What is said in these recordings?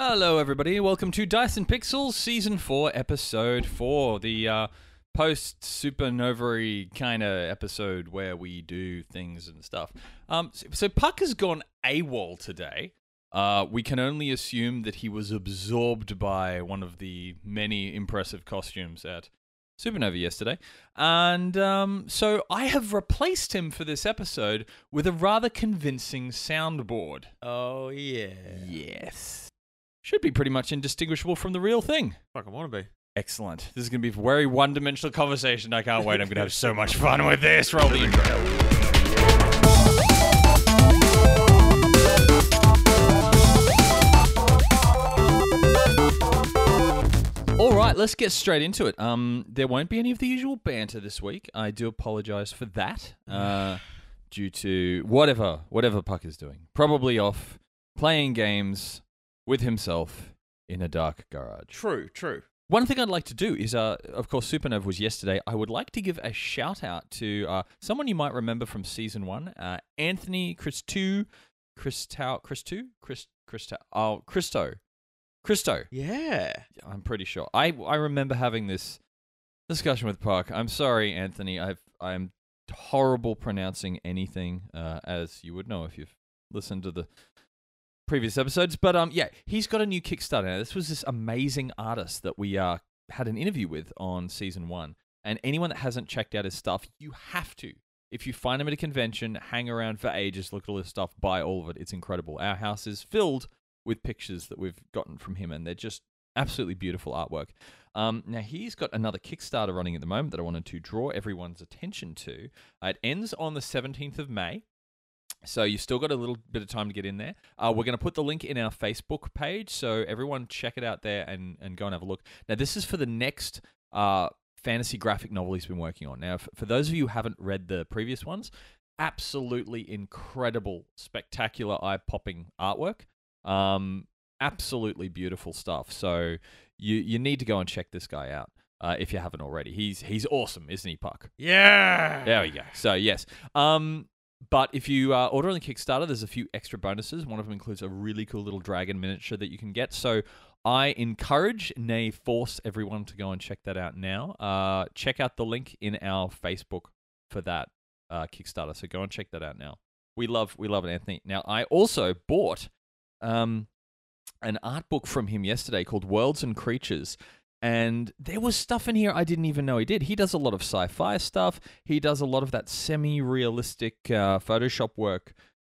Hello, everybody. Welcome to Dyson Pixels Season 4, Episode 4, the uh, post supernovery kind of episode where we do things and stuff. Um, so, so Puck has gone AWOL today. Uh, we can only assume that he was absorbed by one of the many impressive costumes at Supanova yesterday. And um, so I have replaced him for this episode with a rather convincing soundboard. Oh yeah. Yes. Should be pretty much indistinguishable from the real thing. Fuck, I want to be. Excellent. This is going to be a very one dimensional conversation. I can't wait. I'm going to have so much fun with this. Roll the intro. All right, let's get straight into it. Um, there won't be any of the usual banter this week. I do apologize for that, uh, due to whatever whatever Puck is doing. Probably off playing games with himself in a dark garage. True, true. One thing I'd like to do is, uh, of course, Supanova was yesterday. I would like to give a shout out to uh, someone you might remember from season one, uh, Anthony Christou, Christou, Christou, Chris, Christou, oh, Christo, Christo. Yeah. I'm pretty sure. I I remember having this discussion with Puck. I'm sorry, Anthony. I've I'm horrible pronouncing anything, uh, as you would know if you've listened to the previous episodes. But um, yeah, he's got a new Kickstarter. Now, this was this amazing artist that we uh had an interview with on season one. And anyone that hasn't checked out his stuff, you have to. If you find him at a convention, hang around for ages, look at all his stuff, buy all of it. It's incredible. Our house is filled with pictures that we've gotten from him, and they're just absolutely beautiful artwork. Um, now, he's got another Kickstarter running at the moment that I wanted to draw everyone's attention to. Uh, it ends on the 17th of May. So you've still got a little bit of time to get in there. Uh, we're going to put the link in our Facebook page, so everyone check it out there and, and go and have a look. Now, this is for the next uh, fantasy graphic novel he's been working on. Now, f- for those of you who haven't read the previous ones, absolutely incredible, spectacular, eye-popping artwork. Um, absolutely beautiful stuff. So you you need to go and check this guy out uh, if you haven't already. He's he's awesome, isn't he, Puck? Yeah. There we go. So yes. Um, but if you uh, order on the Kickstarter, there's a few extra bonuses. One of them includes a really cool little dragon miniature that you can get. So I encourage, nay, force everyone to go and check that out now. Uh, check out the link in our Facebook for that uh, Kickstarter. So go and check that out now. We love we love it, Anthony. Now I also bought um, an art book from him yesterday called Worlds and Creatures. And there was stuff in here I didn't even know he did. He does a lot of sci fi stuff. He does a lot of that semi realistic uh, Photoshop work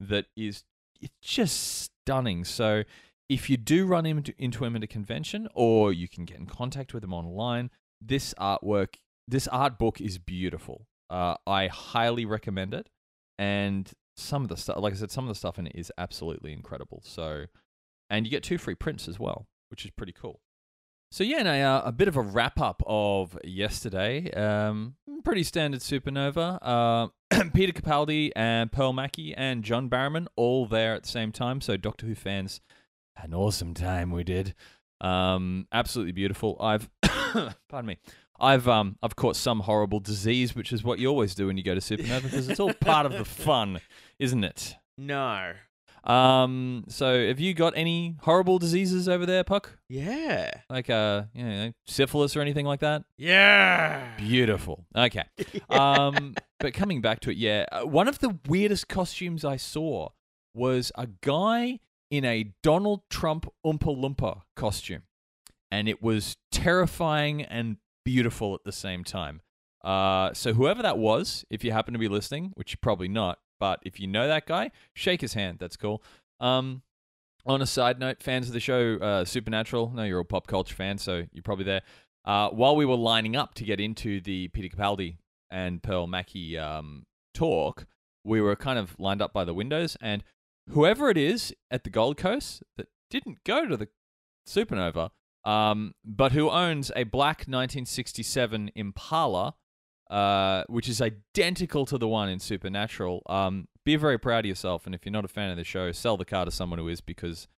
that is it's just stunning. So if you do run into, into him at a convention or you can get in contact with him online, this artwork, this art book is beautiful. Uh, I highly recommend it. And some of the stuff, like I said, some of the stuff in it is absolutely incredible. So, and you get two free prints as well, which is pretty cool. So yeah, and a, uh, a bit of a wrap up of yesterday. Um, pretty standard Supanova. Uh, Peter Capaldi and Pearl Mackie and John Barrowman all there at the same time. So Doctor Who fans an awesome time. We did. Um, absolutely beautiful. I've, pardon me. I've um I've caught some horrible disease, which is what you always do when you go to Supanova because it's all part of the fun, isn't it? No. Um, so have you got any horrible diseases over there, Puck? Yeah. Like uh, you know, syphilis or anything like that? Yeah. Beautiful. Okay. Um, but coming back to it, yeah, uh, one of the weirdest costumes I saw was a guy in a Donald Trump Oompa Loompa costume, and it was terrifying and beautiful at the same time. Uh, so whoever that was, if you happen to be listening, which you're probably not, but if you know that guy, shake his hand. That's cool. Um, on a side note, fans of the show uh, Supernatural, no, you're all pop culture fans, so you're probably there. Uh, while we were lining up to get into the Peter Capaldi and Pearl Mackie um, talk, we were kind of lined up by the windows, and whoever it is at the Gold Coast that didn't go to the Supanova, um, but who owns a black 1967 Impala, uh, which is identical to the one in Supernatural, um, be very proud of yourself. And if you're not a fan of the show, sell the car to someone who is because,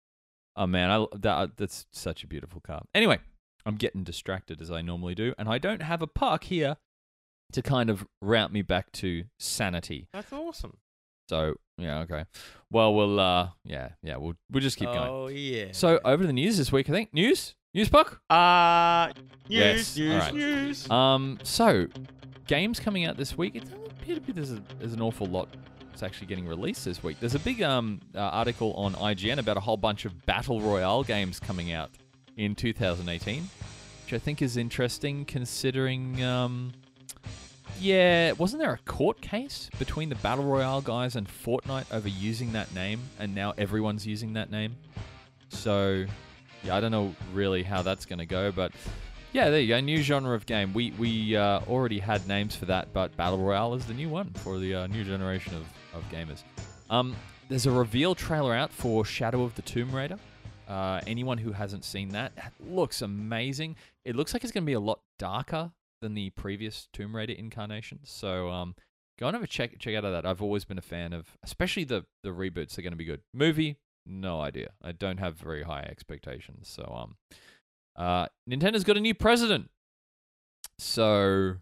oh man, I, that, that's such a beautiful car. Anyway, I'm getting distracted as I normally do, and I don't have a Puck here to kind of route me back to sanity. That's awesome. So yeah, okay. Well, we'll uh, yeah, yeah, we'll we'll just keep going. Oh yeah. So over to the news this week, I think. News, news, Puck. uh Yes, news, news, news. Um, so games coming out this week. It doesn't appear to be there's, a, there's an awful lot that's actually getting released this week. There's a big um uh, article on IGN about a whole bunch of battle royale games coming out in 2018, which I think is interesting considering um. Yeah, wasn't there a court case between the Battle Royale guys and Fortnite over using that name, and now everyone's using that name? So, yeah, I don't know really how that's going to go, but yeah, there you go. New genre of game. We we uh, already had names for that, but Battle Royale is the new one for the uh, new generation of, of gamers. Um, there's a reveal trailer out for Shadow of the Tomb Raider. Uh, anyone who hasn't seen that, looks amazing. It looks like it's going to be a lot darker than the previous Tomb Raider incarnations. So um, go and have a check check out of that. I've always been a fan of, especially the the reboots. They're going to be good. Movie, no idea. I don't have very high expectations. So um, uh, Nintendo's got a new president. So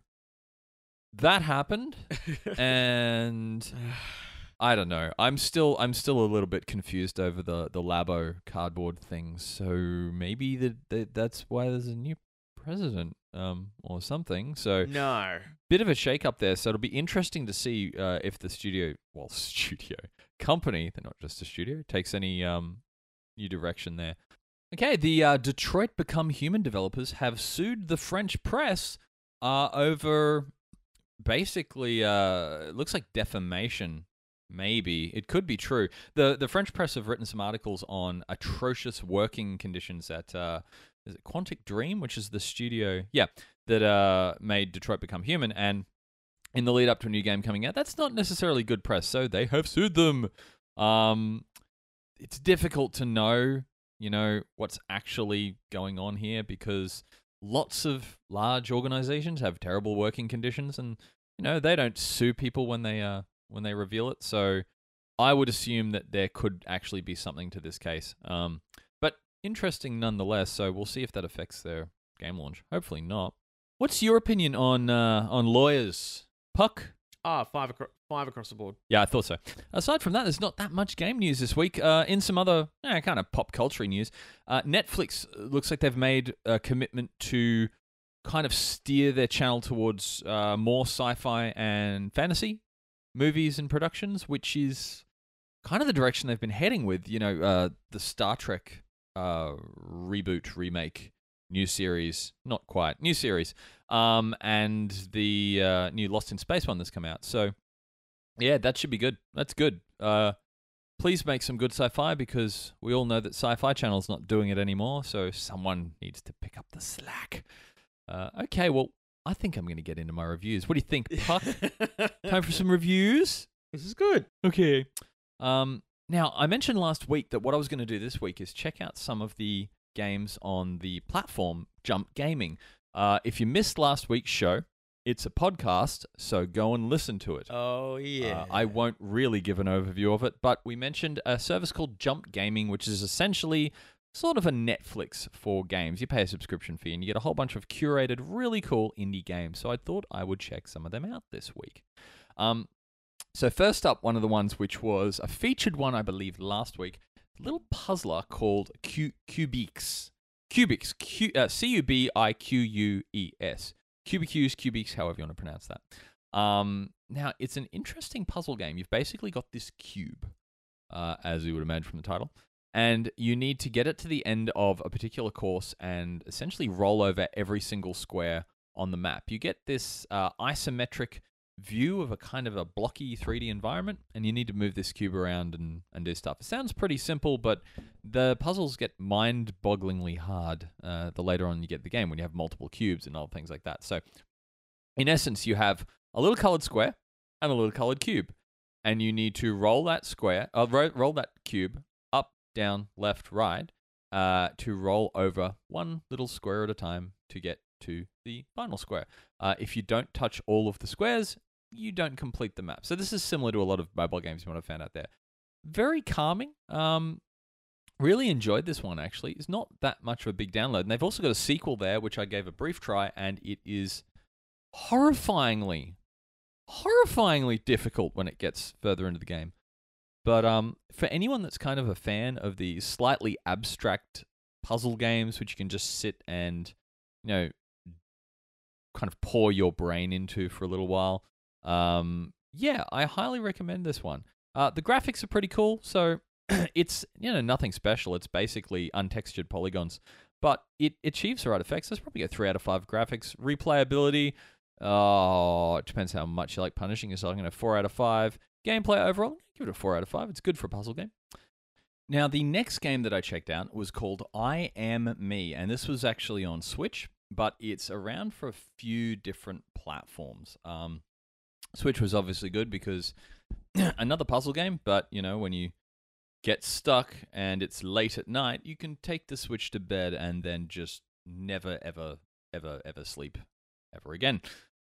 that happened, and I don't know. I'm still I'm still a little bit confused over the the Labo cardboard thing. So maybe that that that's why there's a new president um or something. So no. bit of a shake up there. So it'll be interesting to see uh, if the studio, well, studio company, they're not just a studio, takes any um new direction there. Okay, the uh, Detroit Become Human developers have sued the French press uh, over basically uh, it looks like defamation. Maybe it could be true. the The French press have written some articles on atrocious working conditions at uh, is it Quantic Dream, which is the studio, yeah, that uh, made Detroit Become Human, and in the lead up to a new game coming out, that's not necessarily good press. So they have sued them. Um, it's difficult to know, you know, what's actually going on here because lots of large organizations have terrible working conditions, and you know they don't sue people when they uh when they reveal it. So I would assume that there could actually be something to this case. Um, but interesting nonetheless. So we'll see if that affects their game launch. Hopefully not. What's your opinion on uh, on lawyers? Puck. Ah, five across five across the board. Yeah, I thought so. Aside from that, there's not that much game news this week. Uh, in some other eh, kind of pop culture news, uh, Netflix looks like they've made a commitment to kind of steer their channel towards uh, more sci-fi and fantasy movies and productions, which is kind of the direction they've been heading with. You know, uh, the Star Trek uh, reboot, remake, new series, not quite new series, um, and the uh, new Lost in Space one that's come out. So, yeah, that should be good. That's good. Uh, please make some good sci-fi because we all know that Sci-Fi Channel's not doing it anymore. So someone needs to pick up the slack. Uh, okay, well, I think I'm going to get into my reviews. What do you think, Puck? Time for some reviews. This is good. Okay. Um, now, I mentioned last week that what I was going to do this week is check out some of the games on the platform Jump Gaming. Uh, if you missed last week's show, it's a podcast, so go and listen to it. Oh yeah. Uh, I won't really give an overview of it, but we mentioned a service called Jump Gaming, which is essentially sort of a Netflix for games. You pay a subscription fee and you get a whole bunch of curated, really cool indie games. So I thought I would check some of them out this week. Um, so first up, one of the ones which was a featured one, I believe, last week, little puzzler called Q- Cubiques. Cubics, Q- uh, C-U-B-I-Q-U-E-S. Cubicus, Cubiques, however you want to pronounce that. Um, now, it's an interesting puzzle game. You've basically got this cube, uh, as you would imagine from the title, and you need to get it to the end of a particular course and essentially roll over every single square on the map. You get this uh, isometric view of a kind of a blocky 3D environment, and you need to move this cube around and, and do stuff. It sounds pretty simple, but the puzzles get mind bogglingly hard uh, the later on you get the game when you have multiple cubes and all things like that. So, in essence, you have a little colored square and a little colored cube, and you need to roll that square, uh, ro- roll that cube up, down, left, right, uh, to roll over one little square at a time to get to the final square. Uh, if you don't touch all of the squares, you don't complete the map. So this is similar to a lot of mobile games you might have found out there. Very calming. Um, really enjoyed this one actually. It's not that much of a big download, and they've also got a sequel there, which I gave a brief try, and it is horrifyingly horrifyingly difficult when it gets further into the game. But um, for anyone that's kind of a fan of the slightly abstract puzzle games, which you can just sit and, you know, kind of pour your brain into for a little while, um, yeah, I highly recommend this one. Uh, the graphics are pretty cool, so it's you know nothing special. It's basically untextured polygons, but it achieves the right effects. Let's probably a three out of five graphics. Replayability, oh, it depends how much you like punishing yourself. I'm going to four out of five. Gameplay overall, give it a four out of five. It's good for a puzzle game. Now, the next game that I checked out was called I and Me, and this was actually on Switch, but it's around for a few different platforms. Um, Switch was obviously good because another puzzle game, but you know, when you get stuck and it's late at night, you can take the Switch to bed and then just never, ever, ever, ever sleep ever again.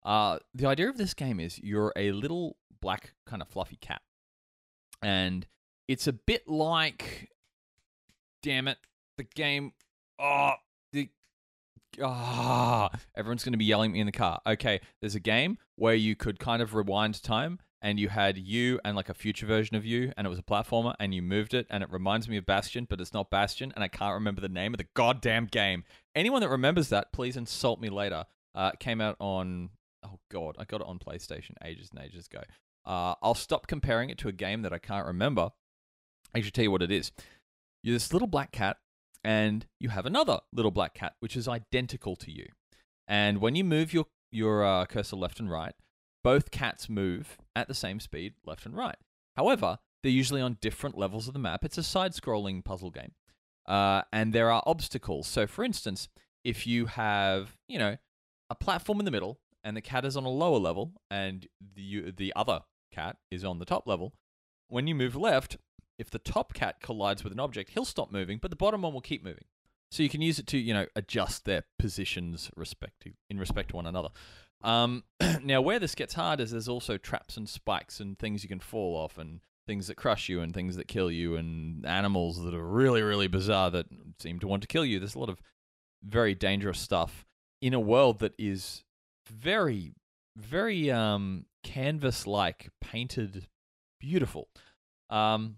Uh, the idea of this game is you're a little black, kind of fluffy cat. And it's a bit like. Damn it. The game. Oh. Ah, everyone's going to be yelling at me in the car. Okay, there's a game where you could kind of rewind time and you had you and like a future version of you, and it was a platformer, and you moved it, and it reminds me of Bastion, but it's not Bastion, and I can't remember the name of the goddamn game. Anyone that remembers that, please insult me later. Uh, came out on oh god, I got it on PlayStation ages and ages ago. Uh, I'll stop comparing it to a game that I can't remember. I should tell you what it is. You're this little black cat, and you have another little black cat which is identical to you. And when you move your your uh, cursor left and right, both cats move at the same speed, left and right. However, they're usually on different levels of the map. It's a side scrolling puzzle game. Uh, and there are obstacles. So, for instance, if you have, you know, a platform in the middle and the cat is on a lower level and the, the other cat is on the top level, when you move left, if the top cat collides with an object, he'll stop moving, but the bottom one will keep moving. So you can use it to, you know, adjust their positions respect to, in respect to one another. Um, now, where this gets hard is there's also traps and spikes and things you can fall off and things that crush you and things that kill you and animals that are really, really bizarre that seem to want to kill you. There's a lot of very dangerous stuff in a world that is very, very um, canvas-like, painted, beautiful. Um,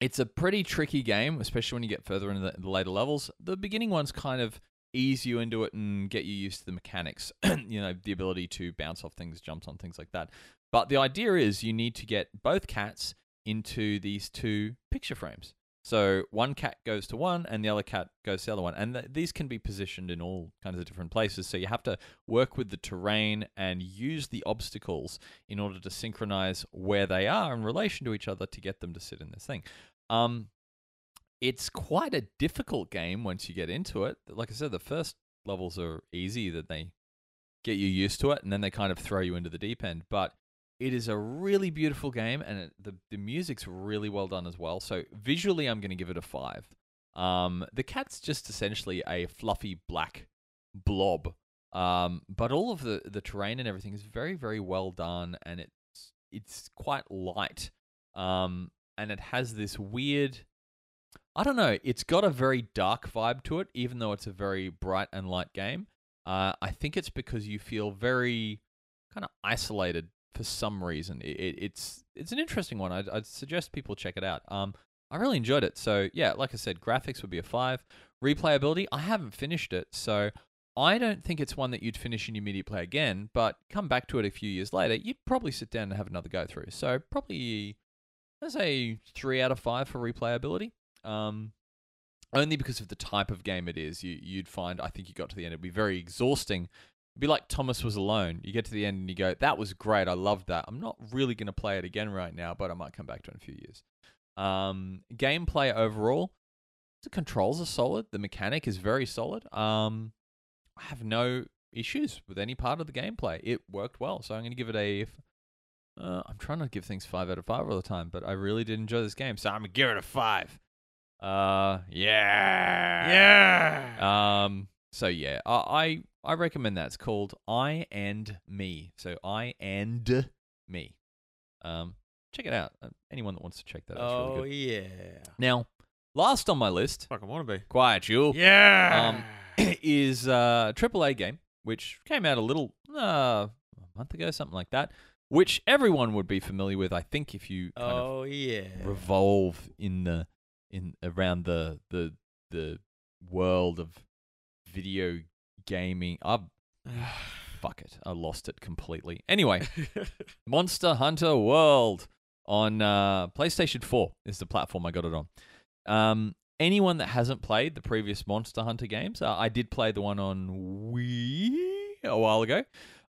it's a pretty tricky game, especially when you get further into the, later levels. The beginning one's kind of ease you into it and get you used to the mechanics, you know, the ability to bounce off things, jumps on things like that. But the idea is you need to get both cats into these two picture frames. So one cat goes to one and the other cat goes to the other one. And th- these can be positioned in all kinds of different places. So you have to work with the terrain and use the obstacles in order to synchronize where they are in relation to each other to get them to sit in this thing. Um, it's quite a difficult game once you get into it. Like I said, the first levels are easy that they get you used to it and then they kind of throw you into the deep end. But it is a really beautiful game and it, the, the music's really well done as well. So visually, I'm going to give it a five. Um, the cat's just essentially a fluffy black blob. Um, but all of the, the terrain and everything is very, very well done and it's, it's quite light. Um, and it has this weird I don't know. It's got a very dark vibe to it, even though it's a very bright and light game. Uh, I think it's because you feel very kind of isolated for some reason. It, it, it's it's an interesting one. I'd, I'd, suggest people check it out. Um, I really enjoyed it. So yeah, like I said, graphics would be a five. Replayability, I haven't finished it, so I don't think it's one that you'd finish in your immediate play again. But come back to it a few years later, you'd probably sit down and have another go through. So probably let's say three out of five for replayability. Um, only because of the type of game it is, you you'd find I think you got to the end it'd be very exhausting. It'd be like Thomas was alone. You get to the end and you go, "That was great. I loved that. I'm not really going to play it again right now, but I might come back to it in a few years." Um, gameplay overall, the controls are solid. The mechanic is very solid. Um, I have no issues with any part of the gameplay. It worked well, so I'm going to give it a. Uh, I'm trying to give things five out of five all the time, but I really did enjoy this game, so I'm gonna give it a five. Uh, yeah, Yeah. Um, so yeah, I I, I recommend that. It's called I and Me. So I and Me. Um, check it out. Uh, anyone that wants to check that out, oh really good. yeah. Now, last on my list, Fuck, I want to be. quiet you, Yeah. Um, is uh, triple a AAA game which came out a little uh, a month ago, something like that. Which everyone would be familiar with, I think, if you kind of Oh yeah. revolve in the in around the the the world of video gaming. I fuck it, I lost it completely. Anyway, Monster Hunter World on uh, PlayStation 4 is the platform I got it on. Um, anyone that hasn't played the previous Monster Hunter games, uh, I did play the one on Wii a while ago.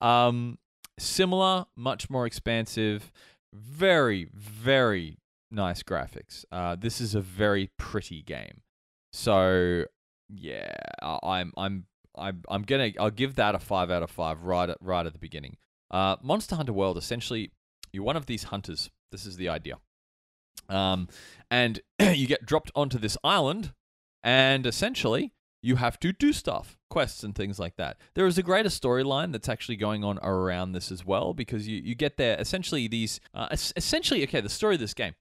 Um, similar, much more expansive, very, very nice graphics. Uh, this is a very pretty game. So yeah, I'm I'm I'm I'm gonna I'll give that a five out of five right at right at the beginning. Uh, Monster Hunter World essentially you're one of these hunters. This is the idea. Um, and you get dropped onto this island, and essentially you have to do stuff, quests and things like that. There is a greater storyline that's actually going on around this as well because you, you get there essentially these uh, essentially okay the story of this game.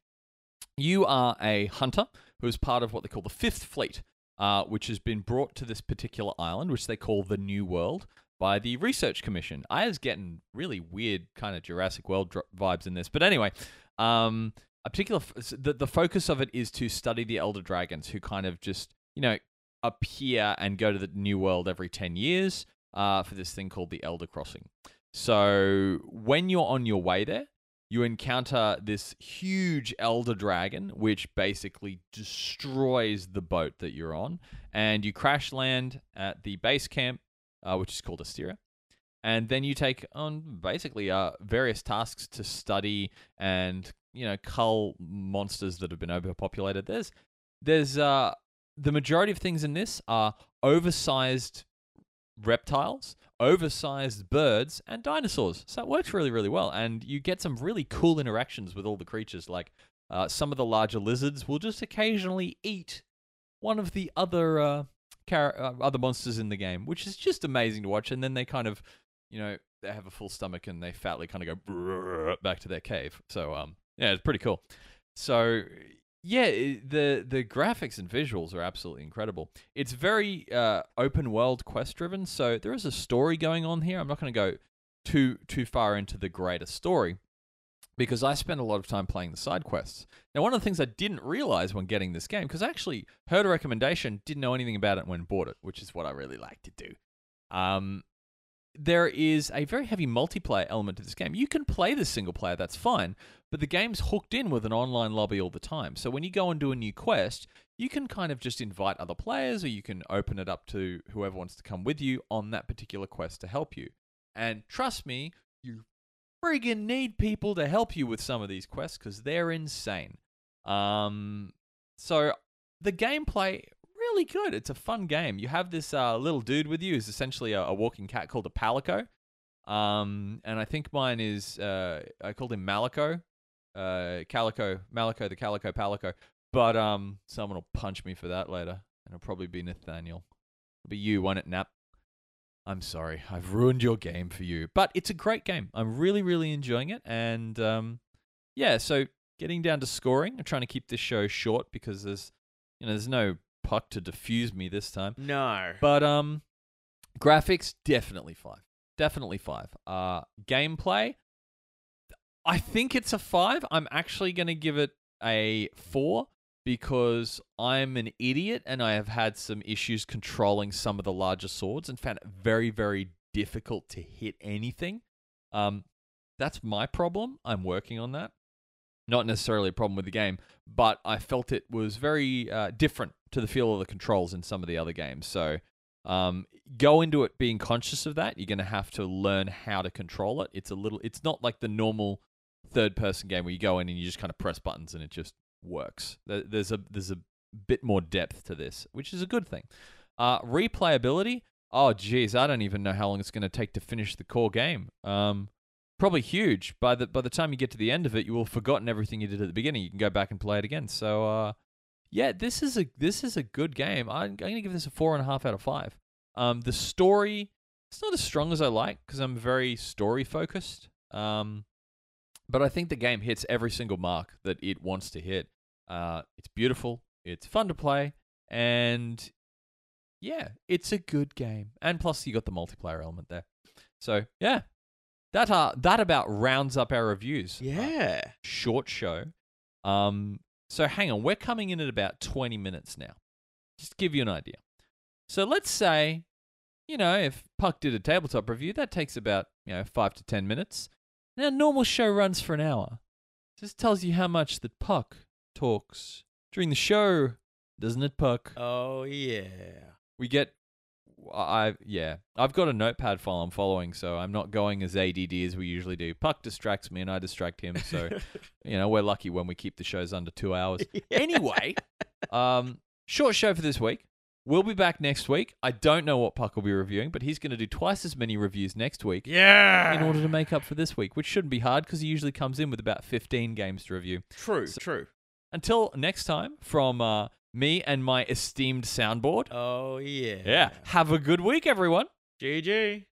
You are a hunter who is part of what they call the Fifth Fleet, uh, which has been brought to this particular island, which they call the New World, by the Research Commission. I was getting really weird kind of Jurassic World dr- vibes in this, but anyway, um, a particular f- the the focus of it is to study the Elder Dragons, who kind of just you know appear and go to the New World every ten years uh, for this thing called the Elder Crossing. So when you're on your way there, you encounter this huge elder dragon, which basically destroys the boat that you're on, and you crash land at the base camp, uh, which is called Astera. And then you take on basically uh, various tasks to study and you know cull monsters that have been overpopulated. There's there's uh, the majority of things in this are oversized reptiles, oversized birds, and dinosaurs. So it works really, really well. And you get some really cool interactions with all the creatures. Like uh, some of the larger lizards will just occasionally eat one of the other uh, char- uh, other monsters in the game, which is just amazing to watch. And then they kind of, you know, they have a full stomach and they fatly kind of go back to their cave. So um, yeah, it's pretty cool. So yeah, the the graphics and visuals are absolutely incredible. It's very uh, open world quest driven, so there is a story going on here. I'm not going to go too too far into the greater story because I spent a lot of time playing the side quests. Now, one of the things I didn't realize when getting this game, because I actually heard a recommendation, didn't know anything about it when bought it, which is what I really like to do. Um, there is a very heavy multiplayer element to this game. You can play this single player, that's fine, but the game's hooked in with an online lobby all the time. So when you go and do a new quest, you can kind of just invite other players or you can open it up to whoever wants to come with you on that particular quest to help you. And trust me, you friggin' need people to help you with some of these quests because they're insane. Um, so the gameplay really good. It's a fun game. You have this uh, little dude with you who's essentially a, a walking cat called a palico. Um, and I think mine is uh, I called him Malico, uh, Calico, Malico, the Calico Palico. But um, someone will punch me for that later, and it'll probably be Nathaniel. It'll be you, won't it, Nap? I'm sorry, I've ruined your game for you, but it's a great game. I'm really, really enjoying it, and um, yeah. So getting down to scoring, I'm trying to keep this show short because there's, you know, there's no puck to defuse me this time. No. But um, graphics definitely five, definitely five. Uh, gameplay, I think it's a five. I'm actually gonna give it a four because I'm an idiot and I have had some issues controlling some of the larger swords and found it very, very difficult to hit anything. Um, that's my problem. I'm working on that. Not necessarily a problem with the game, but I felt it was very uh, different to the feel of the controls in some of the other games. So um, go into it being conscious of that. You're going to have to learn how to control it. It's a little. It's not like the normal third-person game where you go in and you just kind of press buttons and it just works. There's a there's a bit more depth to this, which is a good thing. Uh, replayability. Oh, geez, I don't even know how long it's going to take to finish the core game. Um, probably huge. By the by the time you get to the end of it, you will have forgotten everything you did at the beginning. You can go back and play it again. So, uh, yeah, this is a this is a good game. I'm, I'm going to give this a four and a half out of five. Um, the story it's not as strong as I like because I'm very story focused. Um, but I think the game hits every single mark that it wants to hit. Uh, it's beautiful. It's fun to play, and yeah, it's a good game. And plus, you got the multiplayer element there. So yeah, that uh that about rounds up our reviews. Uh, Yeah. short show. Um, so hang on, we're coming in at about 20 minutes now. Just to give you an idea. So let's say, you know, if Puck did a tabletop review, that takes about, you know, five to 10 minutes. Now, normal show runs for an hour. Just tells you how much that Puck talks during the show, doesn't it, Puck? Oh yeah. we get I yeah I've got a notepad file I'm following so I'm not going as ADD as we usually do Puck distracts me and I distract him so you know we're lucky when we keep the shows under two hours anyway um short show for this week we'll be back next week I don't know what Puck will be reviewing but he's going to do twice as many reviews next week yeah. in order to make up for this week which shouldn't be hard because he usually comes in with about 15 games to review True. So- true. until next time from uh, me and my esteemed soundboard Oh yeah. yeah have a good week everyone GG.